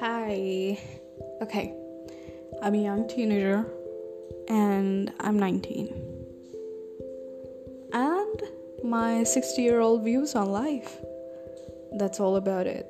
Hi. Okay. I'm a young teenager and I'm 19. And my 60 year old views on life. That's all about it.